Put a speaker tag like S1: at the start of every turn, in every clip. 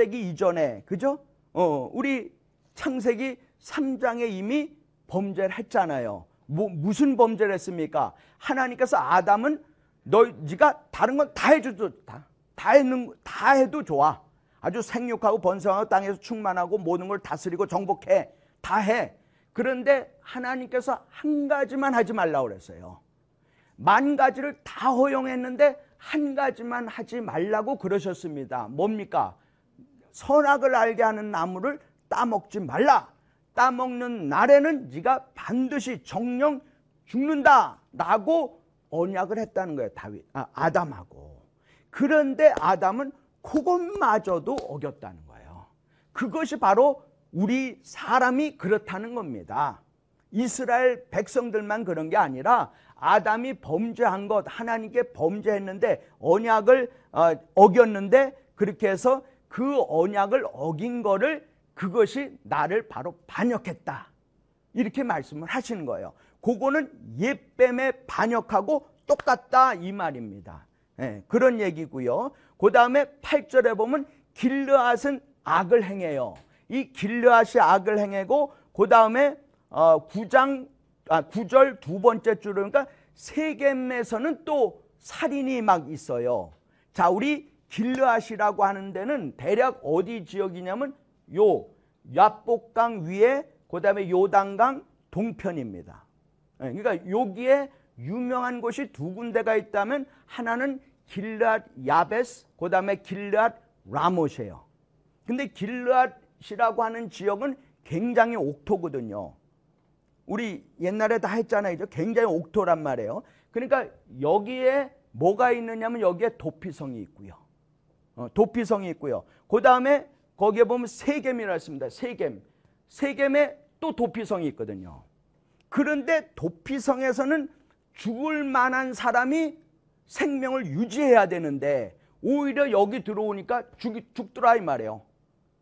S1: 창조되기 이전에 그죠? 어, 우리 창세기 3장에 이미 범죄를 했잖아요. 뭐, 무슨 범죄를 했습니까? 하나님께서 아담은 너 네가 다른 건 다 해줘도 다, 다 했는 다 해도 좋아. 아주 생육하고 번성하고 땅에서 충만하고 모든 걸 다스리고 정복해. 다 해. 그런데 하나님께서 한 가지만 하지 말라고 그랬어요. 만 가지를 다 허용했는데 한 가지만 하지 말라고 그러셨습니다. 뭡니까? 선악을 알게 하는 나무를 따먹지 말라. 따먹는 날에는 네가 반드시 정령 죽는다 라고 언약을 했다는 거예요. 다윗, 아, 아담하고. 그런데 아담은 그것마저도 어겼다는 거예요. 그것이 바로 우리 사람이 그렇다는 겁니다. 이스라엘 백성들만 그런 게 아니라 아담이 범죄한 것 하나님께 범죄했는데 언약을 어, 어겼는데 그렇게 해서 그 언약을 어긴 거를 그것이 나를 바로 반역했다. 이렇게 말씀을 하시는 거예요. 그거는 옛뱀에 반역하고 똑같다 이 말입니다. 네, 그런 얘기고요. 그 다음에 8절에 보면 길르앗은 악을 행해요. 이 길르앗이 악을 행하고 그 다음에 어, 9장 아, 9절 두 번째 줄을 그러니까 세겜에서는 또 살인이 막 있어요. 자, 우리 길르앗이라고 하는 데는 대략 어디 지역이냐면 요 야복강 위에 그다음에 요단강 동편입니다. 예, 그러니까 여기에 유명한 곳이 두 군데가 있다면 하나는 길르앗 야베스 그다음에 길르앗 라못이에요. 근데 길르앗이라고 하는 지역은 굉장히 옥토거든요. 우리 옛날에 다 했잖아요. 굉장히 옥토란 말이에요. 그러니까 여기에 뭐가 있느냐면 여기에 도피성이 있고요. 어, 도피성이 있고요. 그 다음에 거기에 보면 세겜이라 했습니다. 세겜. 세겜에 또 도피성이 있거든요. 그런데 도피성에서는 죽을 만한 사람이 생명을 유지해야 되는데 오히려 여기 들어오니까 죽, 죽더라 이 말이에요.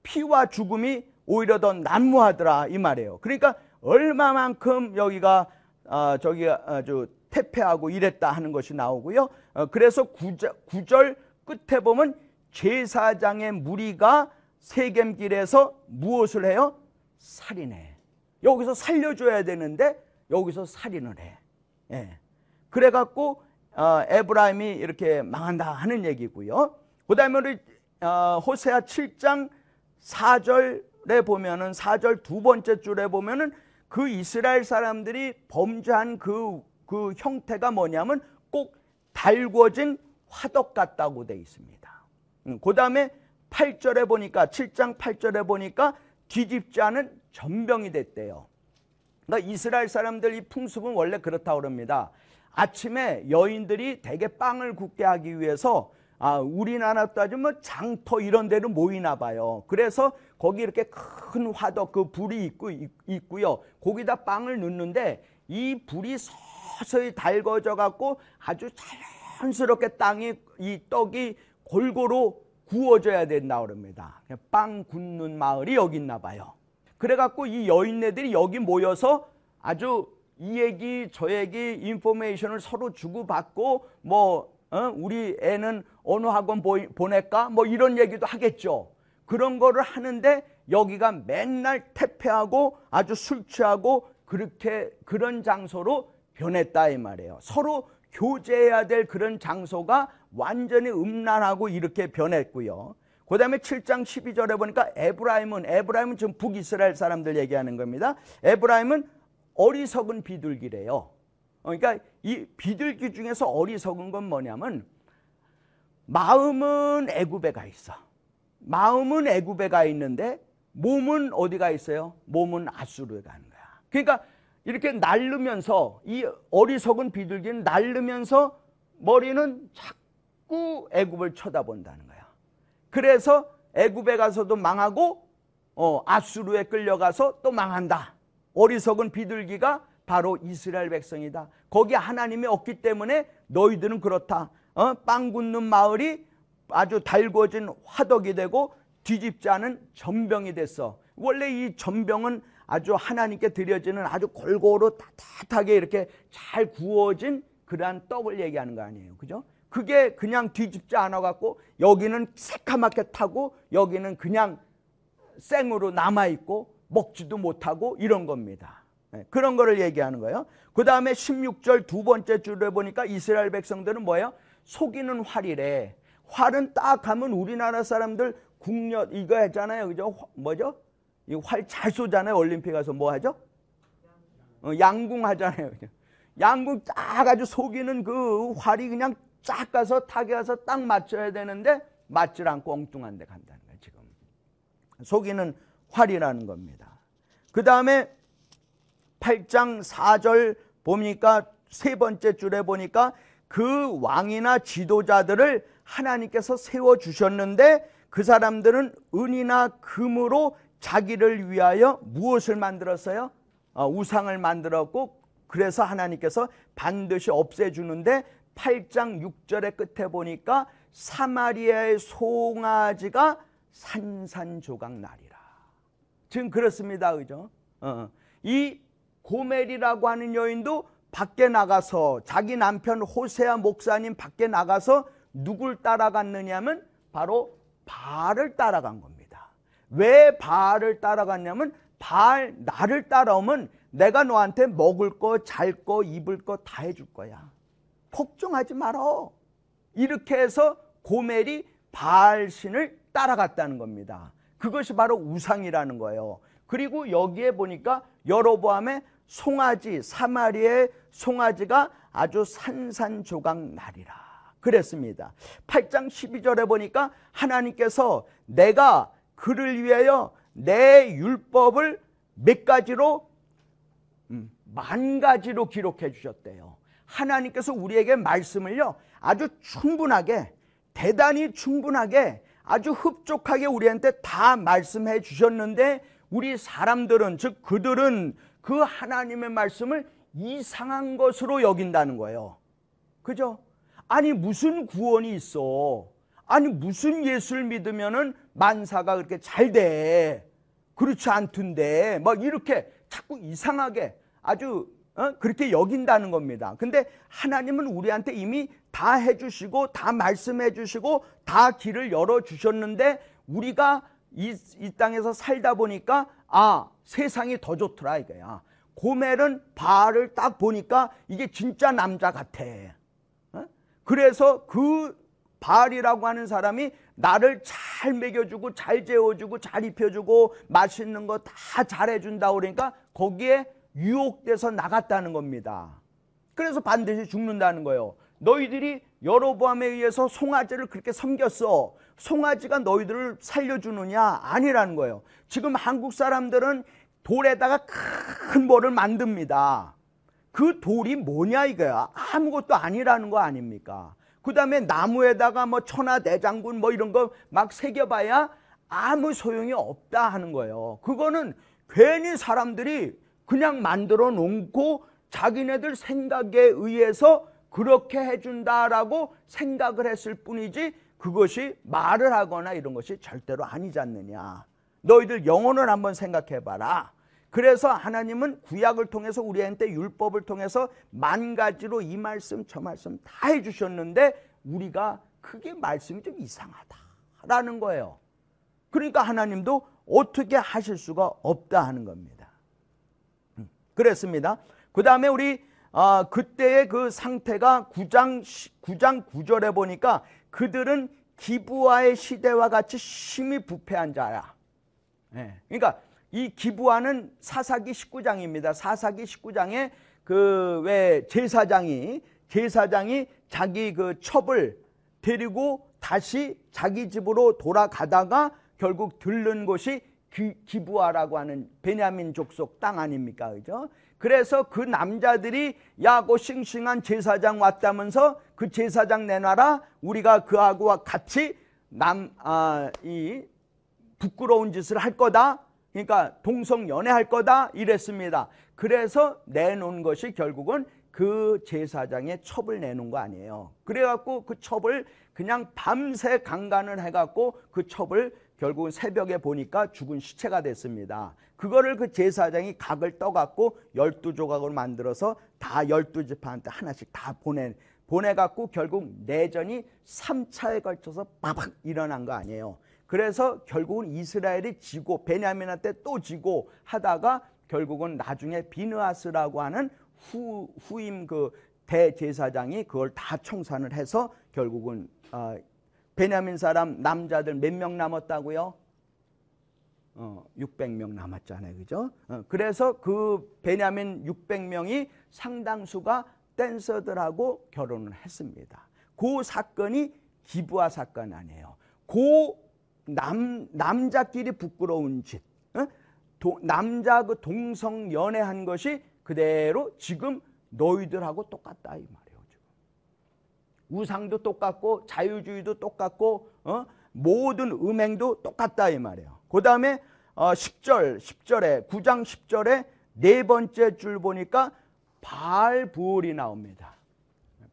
S1: 피와 죽음이 오히려 더 난무하더라 이 말이에요. 그러니까 얼마만큼 여기가 어, 저기 아주 태폐하고 이랬다 하는 것이 나오고요. 어, 그래서 구절, 구절 끝에 보면 제사장의 무리가 세겜길에서 무엇을 해요? 살인해. 여기서 살려줘야 되는데 여기서 살인을 해. 예. 그래갖고 어, 에브라임이 이렇게 망한다 하는 얘기고요. 그 다음에 우리 어, 호세아 7장 4절에 보면은 4절 두 번째 줄에 보면은 그 이스라엘 사람들이 범죄한 그, 그 형태가 뭐냐면 꼭 달궈진 화덕 같다고 돼 있습니다. 음, 그 다음에 8절에 보니까 7장 8절에 보니까 뒤집지 않은 전병이 됐대요. 그러니까 이스라엘 사람들 이 풍습은 원래 그렇다고 그럽니다. 아침에 여인들이 대개 빵을 굽게 하기 위해서 아, 우리나라 따지면 장터 이런 데로 모이나 봐요. 그래서 거기 이렇게 큰 화덕 그 불이 있고, 있고요. 거기다 빵을 넣는데 이 불이 서서히 달궈져 갖고 아주 자연스럽게 땅이 이 떡이 골고루 구워져야 된다 그럽니다. 빵 굽는 마을이 여기 있나 봐요. 그래갖고 이 여인네들이 여기 모여서 아주 이 얘기 저 얘기 인포메이션을 서로 주고받고 뭐 어? 우리 애는 어느 학원 보낼까 뭐 이런 얘기도 하겠죠. 그런 거를 하는데 여기가 맨날 태폐하고 아주 술 취하고 그렇게 그런 장소로 변했다 이 말이에요. 서로 교제해야 될 그런 장소가 완전히 음란하고 이렇게 변했고요. 그 다음에 7장 12절에 보니까 에브라임은, 에브라임은 지금 북이스라엘 사람들 얘기하는 겁니다. 에브라임은 어리석은 비둘기래요. 어, 그러니까 이 비둘기 중에서 어리석은 건 뭐냐면 마음은 애굽에 가 있어. 마음은 애굽에 가 있는데 몸은 어디가 있어요? 몸은 아수르에 가는 거야. 그러니까 이렇게 날르면서 이 어리석은 비둘기는 날르면서 머리는 자꾸 애굽을 쳐다본다는 거야. 그래서 애굽에 가서도 망하고 어, 아수르에 끌려가서 또 망한다. 어리석은 비둘기가 바로 이스라엘 백성이다. 거기 하나님이 없기 때문에 너희들은 그렇다. 어? 빵 굽는 마을이 아주 달궈진 화덕이 되고 뒤집지 않은 전병이 됐어. 원래 이 전병은 아주 하나님께 드려지는 아주 골고루 따뜻하게 이렇게 잘 구워진 그러한 떡을 얘기하는 거 아니에요. 그죠? 그게 그냥 뒤집지 않아 갖고 여기는 새카맣게 타고 여기는 그냥 생으로 남아 있고 먹지도 못하고 이런 겁니다. 네, 그런 거를 얘기하는 거예요. 그 다음에 16절 두 번째 줄에 보니까 이스라엘 백성들은 뭐예요? 속이는 활이래. 활은 딱 하면 우리나라 사람들 국력 이거 했잖아요. 그죠? 뭐죠? 이활잘 쏘잖아요. 올림픽 가서 뭐 하죠? 어, 양궁 하잖아요. 양궁 딱 아주 속이는 그 활이 그냥 쫙 가서 타게 가서 딱 맞춰야 되는데 맞질 않고 엉뚱한 데 간다는 거예요. 지금. 속이는 활이라는 겁니다. 그 다음에 8장 4절 보니까 세 번째 줄에 보니까 그 왕이나 지도자들을 하나님께서 세워주셨는데 그 사람들은 은이나 금으로 자기를 위하여 무엇을 만들었어요? 어, 우상을 만들었고 그래서 하나님께서 반드시 없애주는데 8장 6절의 끝에 보니까 사마리아의 송아지가 산산조각 나리라. 지금 그렇습니다. 그죠? 어. 이 고멜이라고 하는 여인도 밖에 나가서 자기 남편 호세아 목사님 밖에 나가서 누굴 따라갔느냐면 바로 바알을 따라간 겁니다. 왜 바알을 따라갔냐면 바알 나를 따라오면 내가 너한테 먹을 거, 잘 거, 입을 거 다 해줄 거야. 걱정하지 말어. 이렇게 해서 고멜이 바알 신을 따라갔다는 겁니다. 그것이 바로 우상이라는 거예요. 그리고 여기에 보니까 여로보암의 송아지 사마리의 송아지가 아주 산산조각 나리라 그랬습니다. 8장 12절에 보니까 하나님께서 내가 그를 위하여 내 율법을 몇 가지로 음, 만 가지로 기록해 주셨대요. 하나님께서 우리에게 말씀을요 아주 충분하게 대단히 충분하게 아주 흡족하게 우리한테 다 말씀해 주셨는데 우리 사람들은 즉 그들은 그 하나님의 말씀을 이상한 것으로 여긴다는 거예요. 그죠? 아니 무슨 구원이 있어? 아니 무슨 예수를 믿으면은 만사가 그렇게 잘 돼? 그렇지 않던데 막 이렇게 자꾸 이상하게 아주 어? 그렇게 여긴다는 겁니다. 근데 하나님은 우리한테 이미 다 해주시고 다 말씀해 주시고 다 길을 열어 주셨는데 우리가 이, 이 땅에서 살다 보니까 아 세상이 더 좋더라 이거야. 고멜은 바알을 딱 보니까 이게 진짜 남자 같아. 어? 그래서 그 바알이라고 하는 사람이 나를 잘 먹여주고 잘 재워주고 잘 입혀주고 맛있는 거 다 잘해준다 그러니까 거기에 유혹돼서 나갔다는 겁니다. 그래서 반드시 죽는다는 거예요. 너희들이 여로보암에 의해서 송아지를 그렇게 섬겼어. 송아지가 너희들을 살려주느냐? 아니라는 거예요. 지금 한국 사람들은 돌에다가 큰 뭐를 만듭니다. 그 돌이 뭐냐 이거야. 아무것도 아니라는 거 아닙니까? 그 다음에 나무에다가 뭐 천하대장군 뭐 이런 거 막 새겨봐야 아무 소용이 없다 하는 거예요. 그거는 괜히 사람들이 그냥 만들어 놓고 자기네들 생각에 의해서 그렇게 해준다라고 생각을 했을 뿐이지 그것이 말을 하거나 이런 것이 절대로 아니지 않느냐. 너희들 영혼을 한번 생각해 봐라. 그래서 하나님은 구약을 통해서 우리한테 율법을 통해서 만 가지로 이 말씀 저 말씀 다 해주셨는데 우리가 그게 말씀이 좀 이상하다라는 거예요. 그러니까 하나님도 어떻게 하실 수가 없다 하는 겁니다. 음, 그랬습니다. 그 다음에 우리 아, 그때의 그 상태가 9장, 9장 9절에 보니까 그들은 기부와의 시대와 같이 심히 부패한 자야. 네. 그러니까 이 기부하는 사사기 19장입니다. 사사기 19장에 그 왜 제사장이 제사장이 자기 그 첩을 데리고 다시 자기 집으로 돌아가다가 결국 들른 곳이 기 부하라고 하는 베냐민 족속 땅 아닙니까? 그죠? 그래서 그 남자들이 야고 싱싱한 제사장 왔다면서 그 제사장 내놔라 우리가 그하고 같이 남 아 이 부끄러운 짓을 할 거다 그러니까 동성 연애할 거다 이랬습니다. 그래서 내놓은 것이 결국은 그 제사장의 첩을 내놓은 거 아니에요. 그래갖고 그 첩을 그냥 밤새 강간을 해갖고 그 첩을 결국은 새벽에 보니까 죽은 시체가 됐습니다. 그거를 그 제사장이 각을 떠갖고 열두 조각으로 만들어서 다 열두 지파한테 하나씩 다 보내 보내갖고 결국 내전이 3차에 걸쳐서 빠박 일어난 거 아니에요. 그래서 결국은 이스라엘이 지고 베냐민한테 또 지고 하다가 결국은 나중에 비느하스라고 하는 후, 후임 그 대제사장이 그걸 다 청산을 해서 결국은 어, 베냐민 사람 남자들 몇 명 남았다고요? 어, 600명 남았잖아요. 그죠? 어, 그래서 그 베냐민 600명이 상당수가 댄서들하고 결혼을 했습니다. 그 사건이 기부아 사건 아니에요. 그 남, 남자끼리 부끄러운 짓, 어? 도, 남자 그 동성 연애한 것이 그대로 지금 너희들하고 똑같다 이 말이에요. 지금. 우상도 똑같고 자유주의도 똑같고 어? 모든 음행도 똑같다 이 말이에요. 그 다음에 어, 10절, 10절에 9장 10절에 네 번째 줄 보니까 바알 부올이 나옵니다.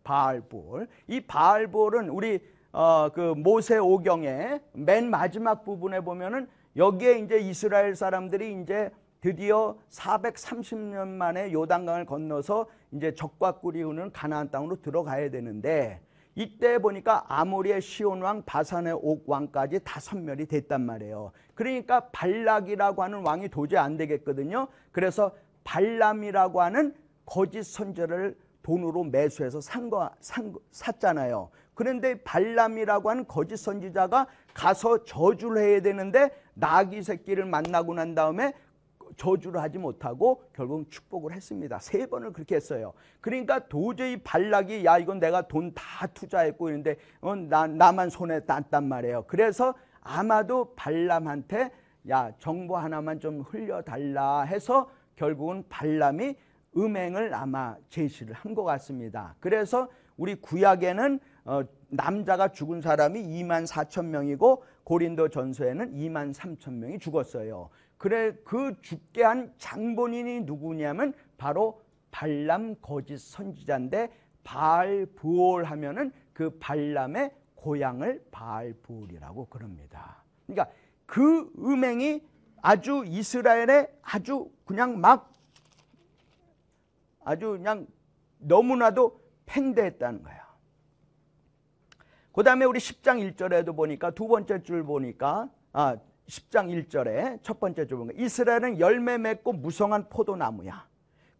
S1: 바알 부올. 이 바알 부올은 우리 어, 그 모세 오경의 맨 마지막 부분에 보면은 여기에 이제 이스라엘 사람들이 이제 드디어 430년 만에 요단강을 건너서 이제 적과 꿀이 흐는 가나안 땅으로 들어가야 되는데 이때 보니까 아모리의 시온 왕, 바산의 옥 왕까지 다 선멸이 됐단 말이에요. 그러니까 발락이라고 하는 왕이 도저히 안 되겠거든요. 그래서 발람이라고 하는 거짓 선제를 돈으로 매수해서 산 거, 산, 샀잖아요. 그런데 발람이라고 하는 거짓 선지자가 가서 저주를 해야 되는데 나귀 새끼를 만나고 난 다음에 저주를 하지 못하고 결국 축복을 했습니다. 세 번을 그렇게 했어요. 그러니까 도저히 발락이 야 이건 내가 돈 다 투자했고 이런데 어, 나, 나만 손에 땄단 말이에요. 그래서 아마도 발람한테 야 정보 하나만 좀 흘려달라 해서 결국은 발람이 음행을 아마 제시를 한 것 같습니다. 그래서 우리 구약에는 어, 남자가 죽은 사람이 2만 4천 명이고 고린도 전서에는 2만 3천 명이 죽었어요. 그래 그 죽게 한 장본인이 누구냐면 바로 발람 거짓 선지자인데 바알 부올 하면은 그 발람의 고향을 바알 부올이라고 그럽니다. 그러니까 그 음행이 아주 이스라엘에 아주 그냥 막 아주 그냥 너무나도 팽대했다는 거예요. 그 다음에 우리 10장 1절에도 보니까 두 번째 줄 보니까 아 10장 1절에 첫 번째 줄 보니까 이스라엘은 열매 맺고 무성한 포도나무야.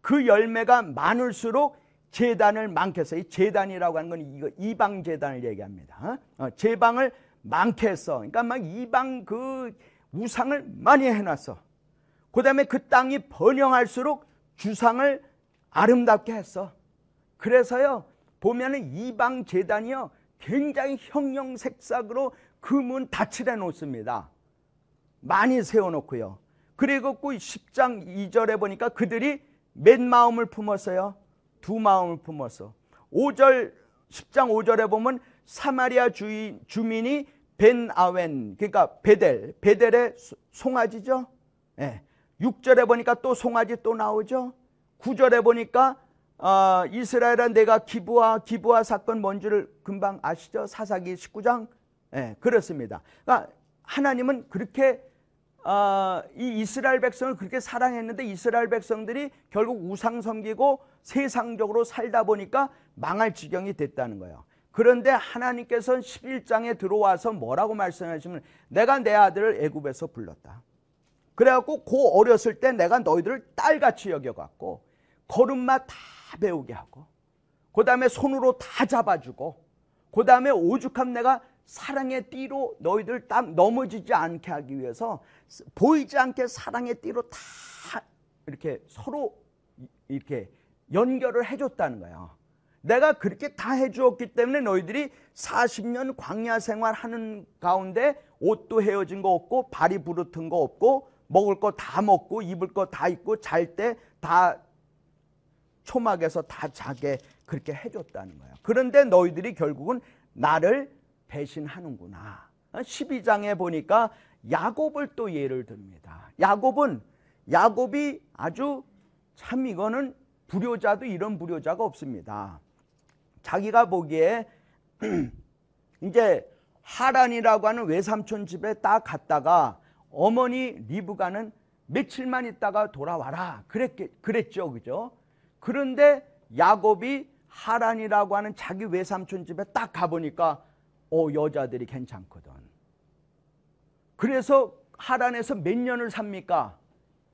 S1: 그 열매가 많을수록 재단을 많게 해서 이 재단이라고 하는 건 이거 이방 재단을 얘기합니다. 어, 제방을 많게 했어. 그러니까 막 이방 그 우상을 많이 해놨어. 그 다음에 그 땅이 번영할수록 주상을 아름답게 했어. 그래서요 보면은 이방 재단이요 굉장히 형형색색으로 금은 다 칠해 놓습니다. 많이 세워놓고요. 그리고 그 10장 2절에 보니까 그들이 몇 마음을 품었어요? 두 마음을 품었어. 5절 10장 5절에 보면 사마리아 주인, 주민이 벤 아웬 그러니까 베델 베델의 송아지죠. 예. 6절에 보니까 또 송아지 또 나오죠. 9절에 보니까 어, 이스라엘은 내가 기부와 기부와 사건 뭔지를 금방 아시죠? 사사기 19장. 예, 그렇습니다. 그러니까 하나님은 그렇게 어, 이 이스라엘 백성을 그렇게 사랑했는데 이스라엘 백성들이 결국 우상 섬기고 세상적으로 살다 보니까 망할 지경이 됐다는 거예요. 그런데 하나님께서 11장에 들어와서 뭐라고 말씀하시면 내가 내 아들을 애굽에서 불렀다. 그래갖고 그 어렸을 때 내가 너희들을 딸같이 여겨갖고 걸음마 다 배우게 하고 그 다음에 손으로 다 잡아주고 그 다음에 오죽함 내가 사랑의 띠로 너희들 딱 넘어지지 않게 하기 위해서 보이지 않게 사랑의 띠로 다 이렇게 서로 이렇게 연결을 해줬다는 거예요. 내가 그렇게 다 해주었기 때문에 너희들이 40년 광야 생활하는 가운데 옷도 헤어진 거 없고 발이 부르튼 거 없고 먹을 거 다 먹고 입을 거 다 입고 잘 때 다 초막에서 다 자게 그렇게 해줬다는 거예요. 그런데 너희들이 결국은 나를 배신하는구나. 12장에 보니까 야곱을 또 예를 듭니다. 야곱은 야곱이 아주 참 이거는 불효자도 이런 불효자가 없습니다. 자기가 보기에 이제 하란이라고 하는 외삼촌 집에 딱 갔다가 어머니 리브가는 며칠만 있다가 돌아와라. 그랬, 그랬죠. 그죠? 그런데 야곱이 하란이라고 하는 자기 외삼촌 집에 딱 가보니까 어 여자들이 괜찮거든. 그래서 하란에서 몇 년을 삽니까?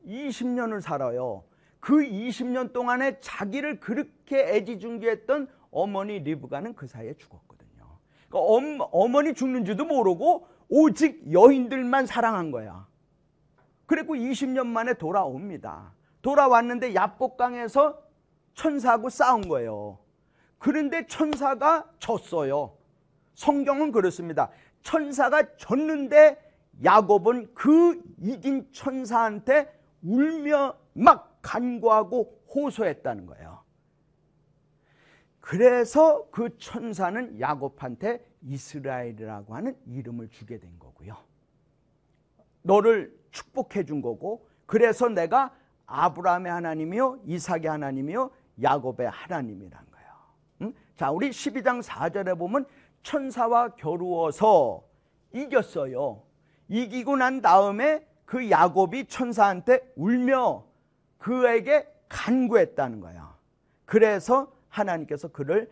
S1: 20년을 살아요. 그 20년 동안에 자기를 그렇게 애지중지했던 어머니 리브가는 그 사이에 죽었거든요. 그러니까 어머니 죽는지도 모르고 오직 여인들만 사랑한 거야. 그리고 20년 만에 돌아옵니다. 돌아왔는데 야복강에서 천사하고 싸운 거예요. 그런데 천사가 졌어요. 성경은 그렇습니다. 천사가 졌는데 야곱은 그 이긴 천사한테 울며 막 간구하고 호소했다는 거예요. 그래서 그 천사는 야곱한테 이스라엘이라고 하는 이름을 주게 된 거고요. 너를 축복해 준 거고 그래서 내가 아브라함의 하나님이요 이삭의 하나님이요 야곱의 하나님이란 거예요. 응? 자, 우리 12장 4절에 보면 천사와 겨루어서 이겼어요. 이기고 난 다음에 그 야곱이 천사한테 울며 그에게 간구했다는 거야. 그래서 하나님께서 그를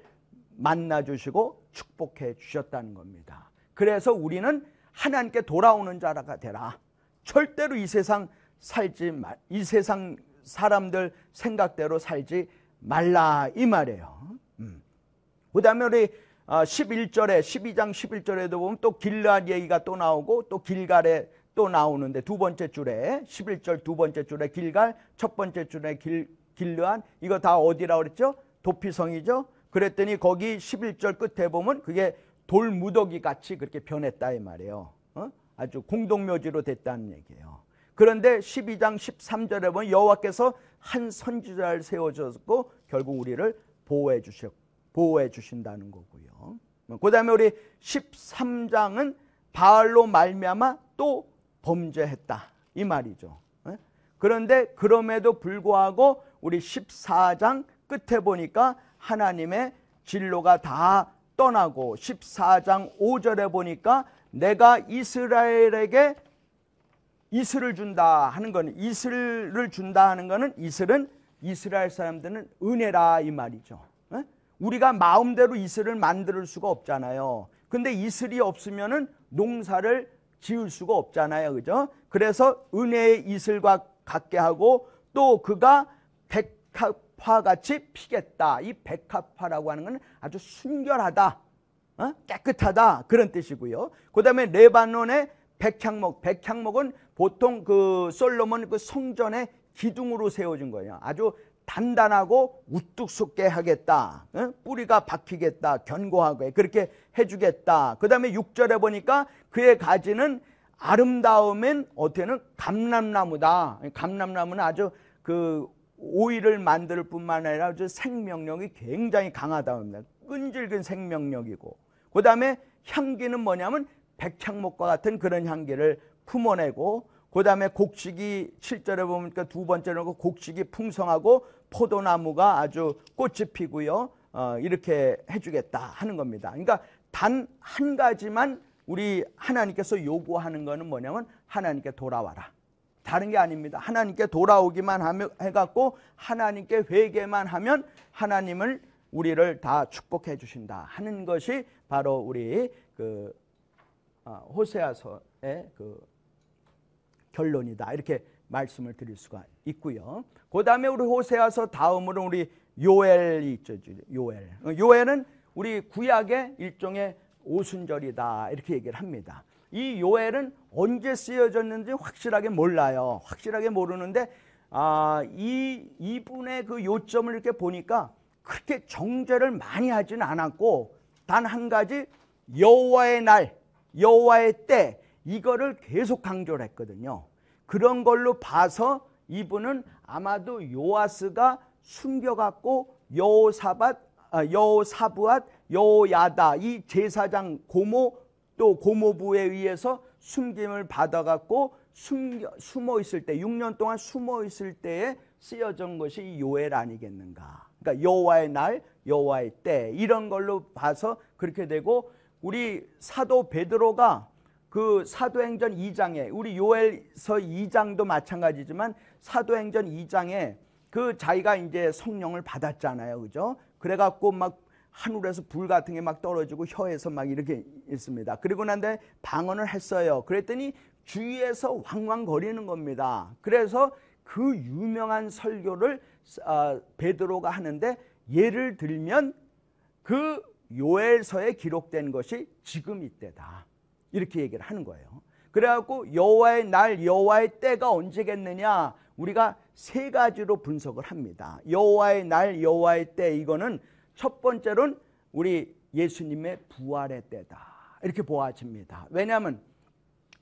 S1: 만나 주시고 축복해 주셨다는 겁니다. 그래서 우리는 하나님께 돌아오는 자가 되라. 절대로 이 세상 살지 말, 이 세상 사람들 생각대로 살지 말라 이 말이에요. 음. 그 다음에 우리 11절에 어, 12장 11절에도 보면 또 길르앗 얘기가 또 나오고 또 길갈에 또 나오는데 두 번째 줄에 11절 두 번째 줄에 길갈 첫 번째 줄에 길 길르앗 이거 다 어디라 그랬죠? 도피성이죠. 그랬더니 거기 11절 끝에 보면 그게 돌무더기 같이 그렇게 변했다 이 말이에요. 어? 아주 공동묘지로 됐다는 얘기예요. 그런데 12장 13절에 보면 여호와께서 한 선지자를 세워줬고 결국 우리를 보호해 주셨 보호해 주신다는 거고요. 그다음에 우리 13장은 바알로 말미암아 또 범죄했다 이 말이죠. 예? 그런데 그럼에도 불구하고 우리 14장 끝에 보니까 하나님의 진로가 다 떠나고 14장 5절에 보니까 내가 이스라엘에게 이슬을 준다 하는 거는 이슬을 준다 하는 거는 이슬은 이스라엘 사람들은 은혜라 이 말이죠. 에? 우리가 마음대로 이슬을 만들 수가 없잖아요. 근데 이슬이 없으면은 농사를 지을 수가 없잖아요. 그죠? 그래서 은혜의 이슬과 같게 하고 또 그가 백합화 같이 피겠다. 이 백합화라고 하는 건 아주 순결하다. 어? 깨끗하다. 그런 뜻이고요. 그 다음에 레바논의 백향목. 백향목은 보통 그 솔로몬 그 성전의 기둥으로 세워진 거예요. 아주 단단하고 우뚝 솟게 하겠다. 어? 뿌리가 박히겠다. 견고하게 그렇게 해주겠다. 그 다음에 6절에 보니까 그의 가지는 아름다움엔 어때는 감람나무다. 감람나무는 아주 그 오일을 만들 뿐만 아니라 아주 생명력이 굉장히 강하다 합니다. 끈질긴 생명력이고 그 다음에 향기는 뭐냐면 백향목과 같은 그런 향기를 품어내고 그 다음에 곡식이 7절에 보니까 두 번째로 곡식이 풍성하고 포도나무가 아주 꽃이 피고요. 어, 이렇게 해주겠다 하는 겁니다. 그러니까 단 한 가지만 우리 하나님께서 요구하는 거는 뭐냐면 하나님께 돌아와라. 다른 게 아닙니다. 하나님께 돌아오기만 해갖고 하나님께 회개만 하면 하나님을 우리를 다 축복해 주신다 하는 것이 바로 우리 그 아, 호세아서의 그 결론이다 이렇게 말씀을 드릴 수가 있고요. 그 다음에 우리 호세아서 다음으로 우리 요엘이 있죠. 요엘. 요엘은 우리 구약의 일종의 오순절이다 이렇게 얘기를 합니다. 이 요엘은 언제 쓰여졌는지 확실하게 몰라요. 확실하게 모르는데 아, 이 이분의 그 요점을 이렇게 보니까 그렇게 정죄를 많이 하지는 않았고 단 한 가지 여호와의 날, 여호와의 때 이거를 계속 강조를 했거든요. 그런 걸로 봐서 이분은 아마도 요아스가 숨겨갖고 여호사밧, 아, 여호사부앗, 여호야다 이 제사장 고모 또 고모부에 의해서 숨김을 받아갖고 숨겨, 숨어 있을 때 6년 동안 숨어 있을 때에 쓰여진 것이 요엘 아니겠는가? 그러니까 여호와의 날, 여호와의 때 이런 걸로 봐서 그렇게 되고 우리 사도 베드로가 그 사도행전 2장에 우리 요엘서 2장도 마찬가지지만 사도행전 2장에 그 자기가 이제 성령을 받았잖아요. 그죠? 그래 갖고 막 하늘에서 불 같은 게 막 떨어지고 혀에서 막 이렇게 있습니다. 그리고 난데 방언을 했어요. 그랬더니 주위에서 왕왕거리는 겁니다. 그래서 그 유명한 설교를 어, 베드로가 하는데 예를 들면 그 요엘서에 기록된 것이 지금 이때다. 이렇게 얘기를 하는 거예요. 그래갖고 여호와의 날 여호와의 때가 언제겠느냐 우리가 세 가지로 분석을 합니다. 여호와의 날 여호와의 때 이거는 첫 번째로는 우리 예수님의 부활의 때다. 이렇게 보아집니다. 왜냐하면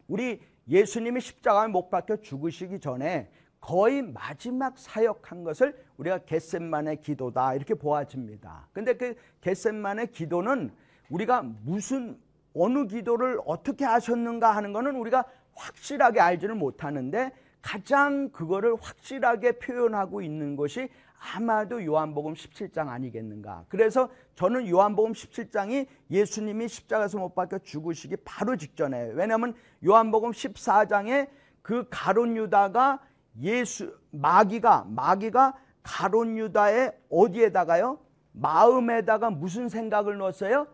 S1: 우리 예수님이 십자가에 못 박혀 죽으시기 전에 거의 마지막 사역한 것을 우리가 겟셋만의 기도다 이렇게 보아집니다. 근데 그 겟셋만의 기도는 우리가 무슨 어느 기도를 어떻게 하셨는가 하는 것은 우리가 확실하게 알지를 못하는데 가장 그거를 확실하게 표현하고 있는 것이 아마도 요한복음 17장 아니겠는가. 그래서 저는 요한복음 17장이 예수님이 십자가에서 못 박혀 죽으시기 바로 직전에 왜냐하면 요한복음 14장에 그 가론 유다가 예수 마귀가 마귀가 가론 유다의 어디에다가요? 마음에다가 무슨 생각을 넣었어요?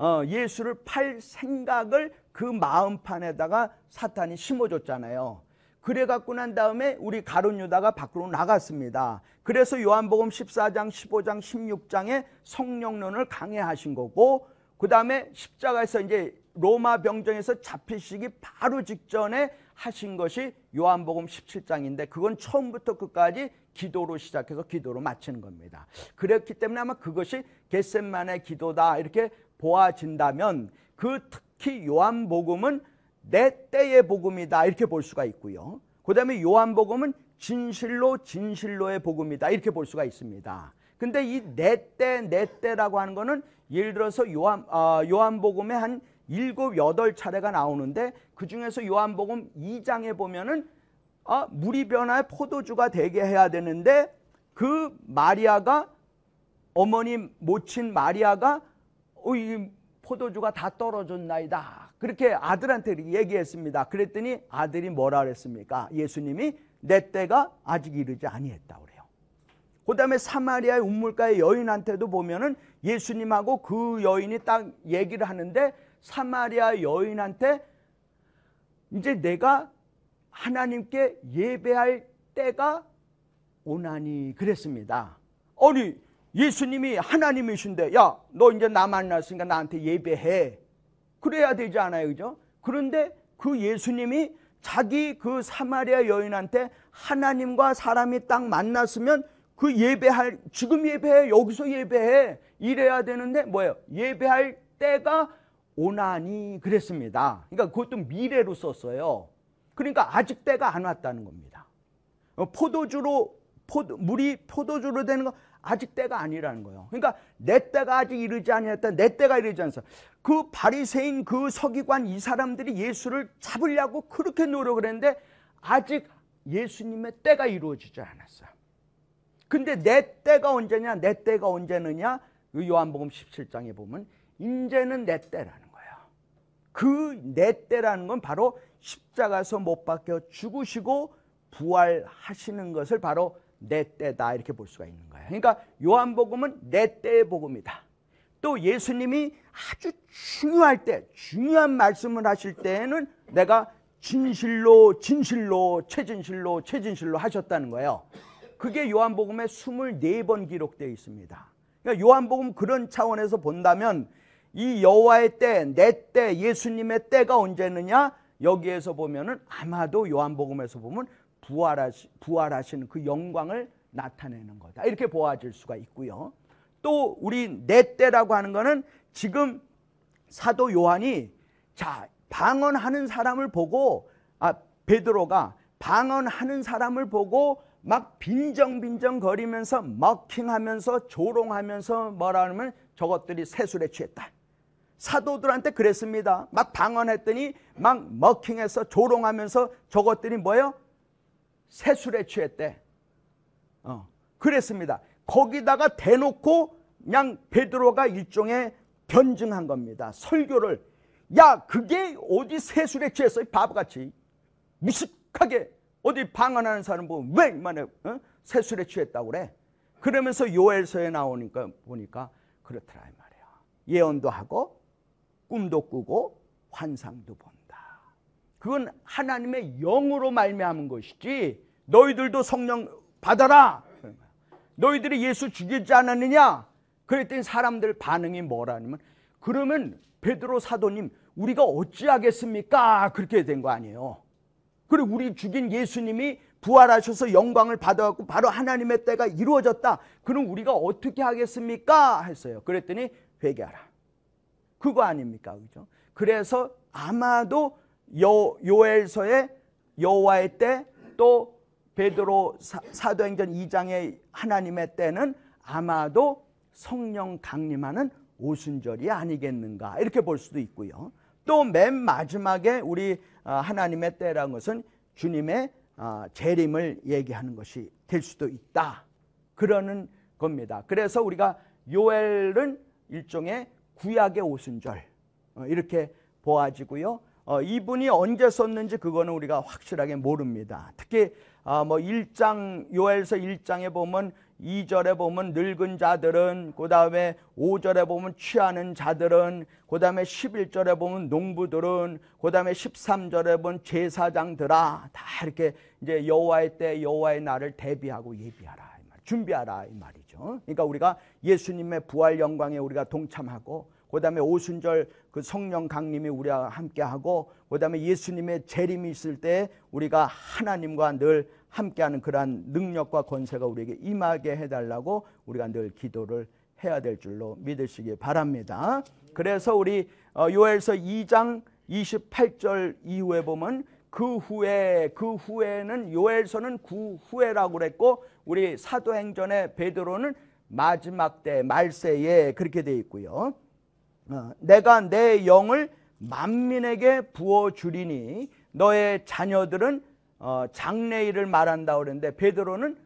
S1: 어, 예수를 팔 생각을 그 마음판에다가 사탄이 심어줬잖아요. 그래 갖고 난 다음에 우리 가론 유다가 밖으로 나갔습니다. 그래서 요한복음 14장, 15장, 16장에 성령론을 강해하신 거고 그 다음에 십자가에서 이제 로마 병정에서 잡히시기 바로 직전에 하신 것이 요한복음 17장인데 그건 처음부터 끝까지 기도로 시작해서 기도로 마치는 겁니다. 그렇기 때문에 아마 그것이 겟셋만의 기도다 이렇게 보아진다면 그 특히 요한복음은 내 때의 복음이다 이렇게 볼 수가 있고요. 그 다음에 요한복음은 진실로 진실로의 복음이다 이렇게 볼 수가 있습니다. 근데 이 내 때, 내 때라고 하는 거는 예를 들어서 요한, 어, 요한복음에 한 일곱, 여덟 차례가 나오는데 그 중에서 요한복음 2장에 보면은 아, 물이 변화에 포도주가 되게 해야 되는데 그 마리아가 어머니 모친 마리아가 어, 이 포도주가 다 떨어졌나이다. 그렇게 아들한테 얘기했습니다. 그랬더니 아들이 뭐라 그랬습니까? 예수님이 내 때가 아직 이르지 아니했다 그래요. 그 다음에 사마리아의 운물가의 여인한테도 보면은 예수님하고 그 여인이 딱 얘기를 하는데 사마리아 여인한테 이제 내가 하나님께 예배할 때가 오나니 그랬습니다. 아니 예수님이 하나님이신데 야 너 이제 나 만났으니까 나한테 예배해. 그래야 되지 않아요 그죠? 그런데 그 예수님이 자기 그 사마리아 여인한테 하나님과 사람이 딱 만났으면 그 예배할 지금 예배해 여기서 예배해. 이래야 되는데 뭐예요? 예배할 때가 오나니 그랬습니다. 그러니까 그것도 미래로 썼어요. 그러니까 아직 때가 안 왔다는 겁니다. 어, 포도주로 포도, 물이 포도주로 되는 거 아직 때가 아니라는 거예요. 그러니까 내 때가 아직 이르지 아니했다. 내 때가 이르지 않았어. 그 바리새인 그 서기관 이 사람들이 예수를 잡으려고 그렇게 노력을 했는데 아직 예수님의 때가 이루어지지 않았어요. 근데 내 때가 언제냐? 내 때가 언제느냐? 그 요한복음 17장에 보면 이제는 내 때라는 거예요. 그 내 때라는 건 바로 십자가에서 못 박혀 죽으시고 부활하시는 것을 바로 내 때다 이렇게 볼 수가 있는 거예요. 그러니까 요한복음은 내 때의 복음이다. 또 예수님이 아주 중요할 때 중요한 말씀을 하실 때에는 내가 진실로 진실로 최진실로 최진실로 하셨다는 거예요. 그게 요한복음에 24번 기록되어 있습니다. 그러니까 요한복음 그런 차원에서 본다면 이 여호와의 때, 내 때, 예수님의 때가 언제느냐? 여기에서 보면은 아마도 요한복음에서 보면 부활하시, 부활하시는 그 영광을 나타내는 거다. 이렇게 보아질 수가 있고요. 또 우리 내 때라고 하는 거는 지금 사도 요한이 자 방언하는 사람을 보고 아 베드로가 방언하는 사람을 보고 막 빈정빈정 거리면서 머킹하면서 조롱하면서 뭐라 하면 저것들이 세술에 취했다. 사도들한테 그랬습니다. 막 방언했더니 막 머킹해서 조롱하면서 저것들이 뭐예요? 세술에 취했대. 어, 그랬습니다. 거기다가 대놓고 그냥 베드로가 일종의 변증한 겁니다. 설교를 야 그게 어디 세술에 취했어 바보같이 무식하게 어디 방언하는 사람 보면 왜 이만해 어? 세술에 취했다고 그래 그러면서 요엘서에 나오니까 보니까 그렇더라 이 말이야. 예언도 하고 꿈도 꾸고 환상도 본다. 그건 하나님의 영으로 말미암은 것이지 너희들도 성령 받아라. 너희들이 예수 죽이지 않았느냐? 그랬더니 사람들 반응이 뭐라냐면 그러면 베드로 사도님 우리가 어찌하겠습니까? 그렇게 된 거 아니에요. 그리고 우리 죽인 예수님이 부활하셔서 영광을 받아갖고 바로 하나님의 때가 이루어졌다. 그럼 우리가 어떻게 하겠습니까? 했어요. 그랬더니 회개하라. 그거 아닙니까? 그죠? 그래서 아마도 요, 요엘서의 여호와의 때 또 베드로 사, 도행전 2장의 하나님의 때는 아마도 성령 강림하는 오순절이 아니겠는가 이렇게 볼 수도 있고요. 또 맨 마지막에 우리 아, 하나님의 때라는 것은 주님의 아, 재림을 얘기하는 것이 될 수도 있다. 그러는 겁니다. 그래서 우리가 요엘은 일종의 구약의 오순절 어, 이렇게 보아지고요. 어, 이분이 언제 썼는지 그거는 우리가 확실하게 모릅니다. 특히 아, 뭐 1장 요엘서 1장에 보면 2절에 보면 늙은 자들은 그다음에 5절에 보면 취하는 자들은 그다음에 11절에 보면 농부들은 그다음에 13절에 보면 제사장들아 다 이렇게 이제 여호와의 때 여호와의 날을 대비하고 예비하라 준비하라 이 말이죠. 그러니까 우리가 예수님의 부활 영광에 우리가 동참하고 그다음에 오순절 그 성령 강림이 우리와 함께 하고 그다음에 예수님의 재림이 있을 때 우리가 하나님과 늘 함께하는 그러한 능력과 권세가 우리에게 임하게 해 달라고 우리가 늘 기도를 해야 될 줄로 믿으시기 바랍니다. 그래서 우리 어, 요엘서 2장 28절 이후에 보면 그 후에 그 후에는 요엘서는 그 후에라고 그랬고 우리 사도행전의 베드로는 마지막 때 말세에 그렇게 돼 있고요. 어, 내가 내 영을 만민에게 부어 주리니 너의 자녀들은 어, 장래일을 말한다 그랬는데 베드로는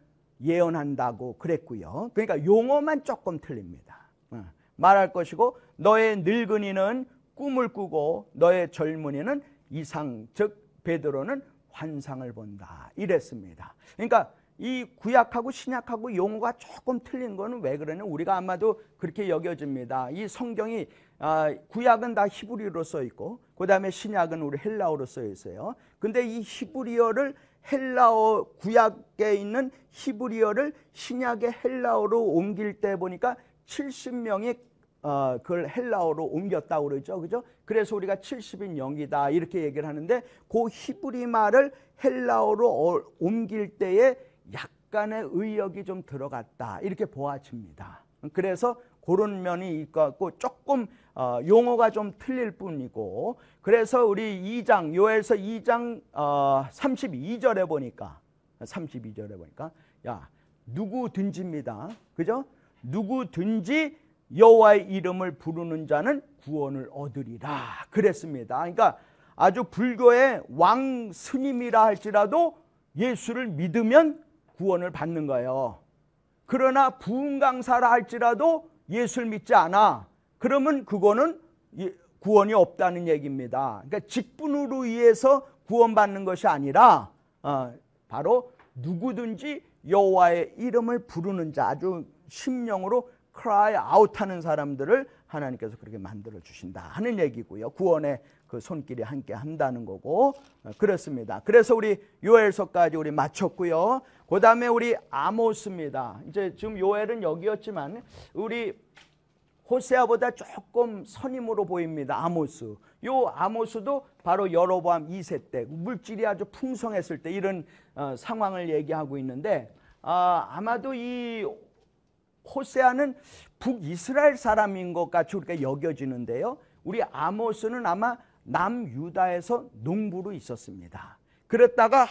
S1: 예언한다고 그랬고요. 그러니까 용어만 조금 틀립니다. 어, 말할 것이고 너의 늙은이는 꿈을 꾸고 너의 젊은이는 이상 즉 베드로는 환상을 본다 이랬습니다. 그러니까 이 구약하고 신약하고 용어가 조금 틀린 거는 왜 그러냐? 우리가 아마도 그렇게 여겨집니다. 이 성경이 아, 구약은 다 히브리어로 써 있고 그 다음에 신약은 우리 헬라어로 써 있어요. 근데 이 히브리어를 헬라어 구약에 있는 히브리어를 신약의 헬라어로 옮길 때 보니까 70명이 어, 그걸 헬라어로 옮겼다고 그러죠. 그죠? 그래서 우리가 70인 영이다. 이렇게 얘기를 하는데 그 히브리 말을 헬라어로 어, 옮길 때에 약간의 의역이 좀 들어갔다. 이렇게 보아집니다. 그래서 그런 면이 있고 조금 어, 용어가 좀 틀릴 뿐이고 그래서 우리 2장 요엘서 2장 어, 32절에 보니까 32절에 보니까 야 누구든지입니다. 그죠? 누구든지 여호와의 이름을 부르는 자는 구원을 얻으리라 그랬습니다. 그러니까 아주 불교의 왕 스님이라 할지라도 예수를 믿으면 구원을 받는 거예요. 그러나 부흥 강사라 할지라도 예수를 믿지 않아. 그러면 그거는 구원이 없다는 얘기입니다. 그러니까 직분으로 의해서 구원받는 것이 아니라 어, 바로 누구든지 여호와의 이름을 부르는 자 아주 심령으로 cry out 하는 사람들을 하나님께서 그렇게 만들어 주신다 하는 얘기고요. 구원의 그 손길이 함께 한다는 거고 어, 그렇습니다. 그래서 우리 요엘서까지 우리 마쳤고요. 그다음에 우리 아모스입니다. 이제 지금 요엘은 여기였지만 우리 호세아보다 조금 선임으로 보입니다. 아모스. 요 아모스도 바로 여로보암 2세 때 물질이 아주 풍성했을 때 이런 어, 상황을 얘기하고 있는데 아, 아마도 이 호세아는 북이스라엘 사람인 것 같이 우리가 여겨지는데요. 우리 아모스는 아마 남유다에서 농부로 있었습니다. 그랬다가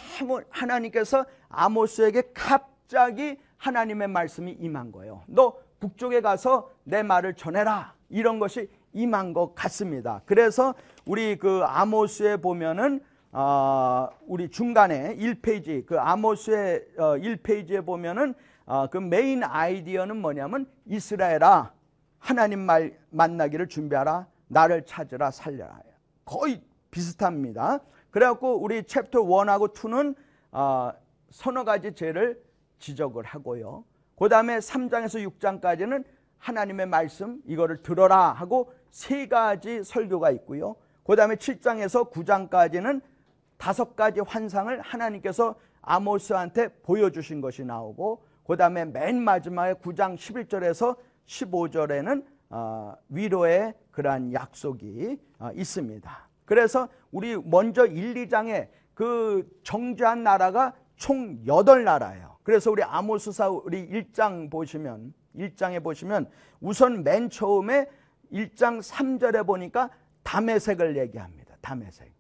S1: 하나님께서 아모스에게 갑자기 하나님의 말씀이 임한 거예요. 너 북쪽에 가서 내 말을 전해라. 이런 것이 임한 것 같습니다. 그래서 우리 그 아모스에 보면은 어, 우리 중간에 1페이지 그 아모스의 어, 1페이지에 보면은 어, 그 main idea는 뭐냐면 이스라엘아 하나님 말 만나기를 준비하라 나를 찾으라 살리라 거의 비슷합니다. 그래갖고 우리 챕터 1하고 2는 어, 서너 가지 죄를 지적을 하고요. 그 다음에 3장에서 6장까지는 하나님의 말씀 이거를 들어라 하고 세 가지 설교가 있고요. 그 다음에 7장에서 9장까지는 다섯 가지 환상을 하나님께서 아모스한테 보여주신 것이 나오고 그 다음에 맨 마지막에 9장 11절에서 15절에는 어, 위로의 그러한 약속이 어, 있습니다. 그래서 우리 먼저 1, 2장에 그 정죄한 나라가 총 8나라예요. 그래서 우리 아모스사 우리 1장 보시면 1장에 보시면 우선 맨 처음에 1장 3절에 보니까 담에색을 얘기합니다. 담에색.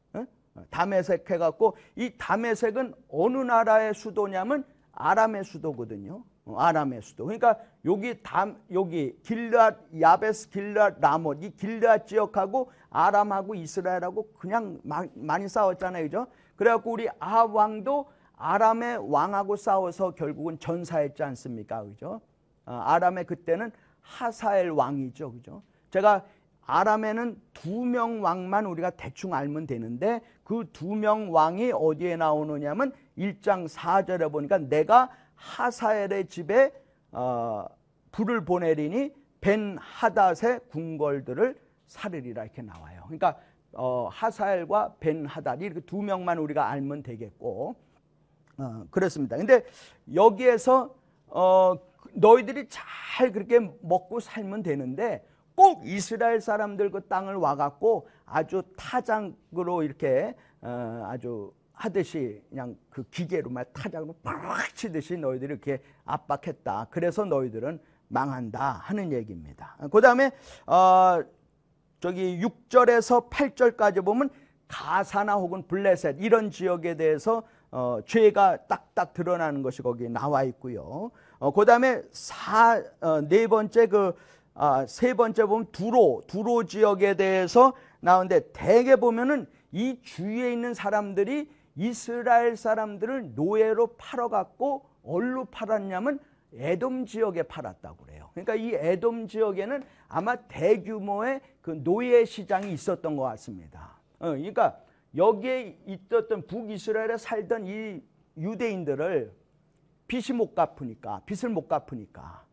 S1: 담에색 해갖고 이 담에색은 어느 나라의 수도냐면 아람의 수도거든요. 어, 아람의 수도. 그러니까 여기 담 여기 길르앗 야베스 길르앗 라못 이 길르앗 지역하고 아람하고 이스라엘하고 그냥 마, 많이 싸웠잖아요, 그죠? 그래갖고 우리 아 왕도 아람의 왕하고 싸워서 결국은 전사했지 않습니까, 그죠? 어, 아람의 그때는 하사엘 왕이죠, 그죠? 제가 아람에는 두 명 왕만 우리가 대충 알면 되는데 그 두 명 왕이 어디에 나오느냐면 1장 4절에 보니까 내가 하사엘의 집에 어, 불을 보내리니 벤 하닷의 궁궐들을 사르리라 이렇게 나와요. 그러니까 어, 하사엘과 벤 하닷이 이렇게 두 명만 우리가 알면 되겠고 어, 그렇습니다. 근데 여기에서 어, 너희들이 잘 그렇게 먹고 살면 되는데 꼭 이스라엘 사람들 그 땅을 와갖고 아주 타장으로 이렇게 어, 아주 하듯이 그냥 그 기계로만 타작으로 팍 치듯이 너희들이 이렇게 압박했다. 그래서 너희들은 망한다 하는 얘기입니다. 그 다음에 어, 저기 6절에서 8절까지 보면 가사나 혹은 블레셋 이런 지역에 대해서 어, 죄가 딱딱 드러나는 것이 거기 나와 있고요. 어, 그 다음에 어, 네 번째 그 아, 세 번째 보면 두로 두로 지역에 대해서 나오는데 대개 보면은 이 주위에 있는 사람들이 이스라엘 사람들을 노예로 팔아갖고 얼로 팔았냐면 에돔 지역에 팔았다고 그래요. 그러니까 이 에돔 지역에는 아마 대규모의 그 노예 시장이 있었던 것 같습니다. 어, 그러니까 여기에 있었던 북이스라엘에 살던 이 유대인들을 빚이 못 갚으니까 빚을 못 갚으니까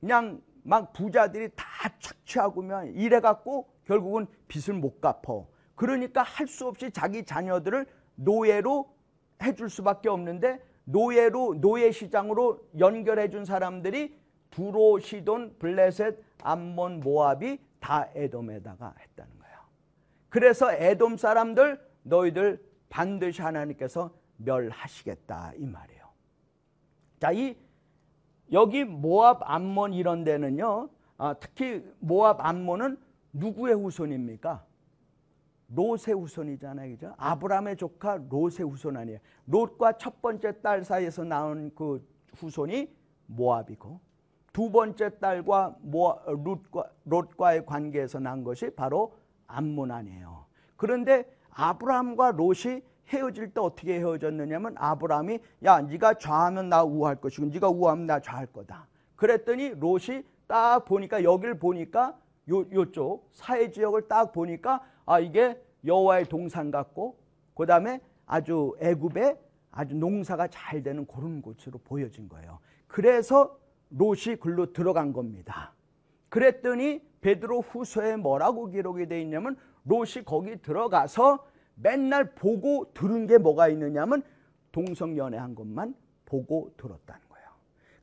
S1: 그냥 막 부자들이 다 착취하고면 이래갖고 결국은 빚을 못 갚어. 그러니까 할 수 없이 자기 자녀들을 노예로 해줄 수밖에 없는데 노예로 노예 시장으로 연결해 준 사람들이 두로 시돈 블레셋 암몬 모압이 다 에돔에다가 했다는 거예요. 그래서 에돔 사람들 너희들 반드시 하나님께서 멸하시겠다 이 말이에요. 자, 이 여기 모압 암몬 이런 데는요. 아, 특히 모압 암몬은 누구의 후손입니까? 롯의 후손이잖아요. 그죠? 아브라함의 조카 롯의 후손 아니에요. 롯과 첫 번째 딸 사이에서 나온 그 후손이 모압이고 두 번째 딸과 모아, 롯과, 롯과의 관계에서 난 것이 바로 암몬 아니에요. 그런데 아브라함과 롯이 헤어질 때 어떻게 헤어졌느냐면 아브라함이 야 네가 좌하면 나 우할 것이고 네가 우하면 나 좌할 거다. 그랬더니 롯이 딱 보니까 여기를 보니까 요 요쪽 사해 지역을 딱 보니까 아 이게 여호와의 동산 같고 그다음에 아주 애굽에 아주 농사가 잘 되는 그런 곳으로 보여진 거예요. 그래서 롯이 글로 들어간 겁니다. 그랬더니 베드로 후서에 뭐라고 기록이 되어 있냐면 롯이 거기 들어가서 맨날 보고 들은 게 뭐가 있느냐면 동성 연애한 것만 보고 들었다는 거예요.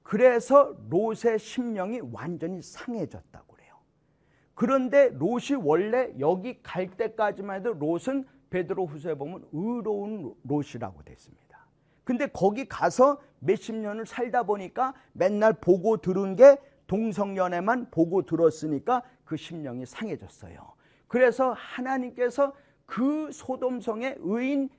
S1: 그래서 롯의 심령이 완전히 상해졌다고 그래요. 그런데 롯이 원래 여기 갈 때까지만 해도 롯은 베드로 후서에 보면 의로운 롯이라고 됐습니다. 근데 거기 가서 몇십 년을 살다 보니까 맨날 보고 들은 게 동성연애만 보고 들었으니까 그 심령이 상해졌어요. 그래서 하나님께서 그 소돔성에 의인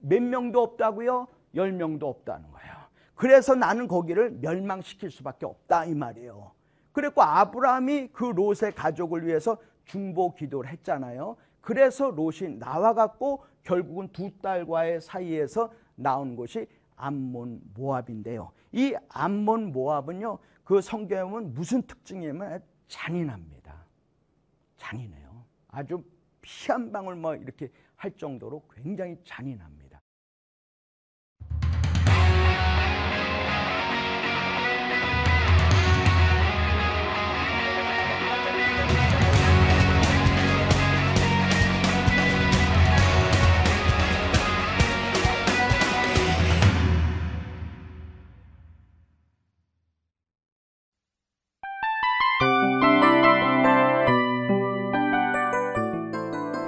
S1: 몇 명도 없다고요? 열 명도 없다는 거예요. 그래서 나는 거기를 멸망시킬 수밖에 없다 이 말이에요. 그랬고 아브라함이 그 롯의 가족을 위해서 중보 기도를 했잖아요. 그래서 롯이 나와갖고 결국은 두 딸과의 사이에서 나온 것이 암몬 모압인데요. 이 암몬 모압은요. 그 성경에 보면 무슨 특징이냐면 잔인합니다. 잔인해요. 아주 피 한 방울 뭐 이렇게 할 정도로 굉장히 잔인합니다.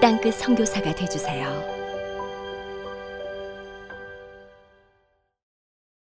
S2: 땅끝 선교사가 되주세요.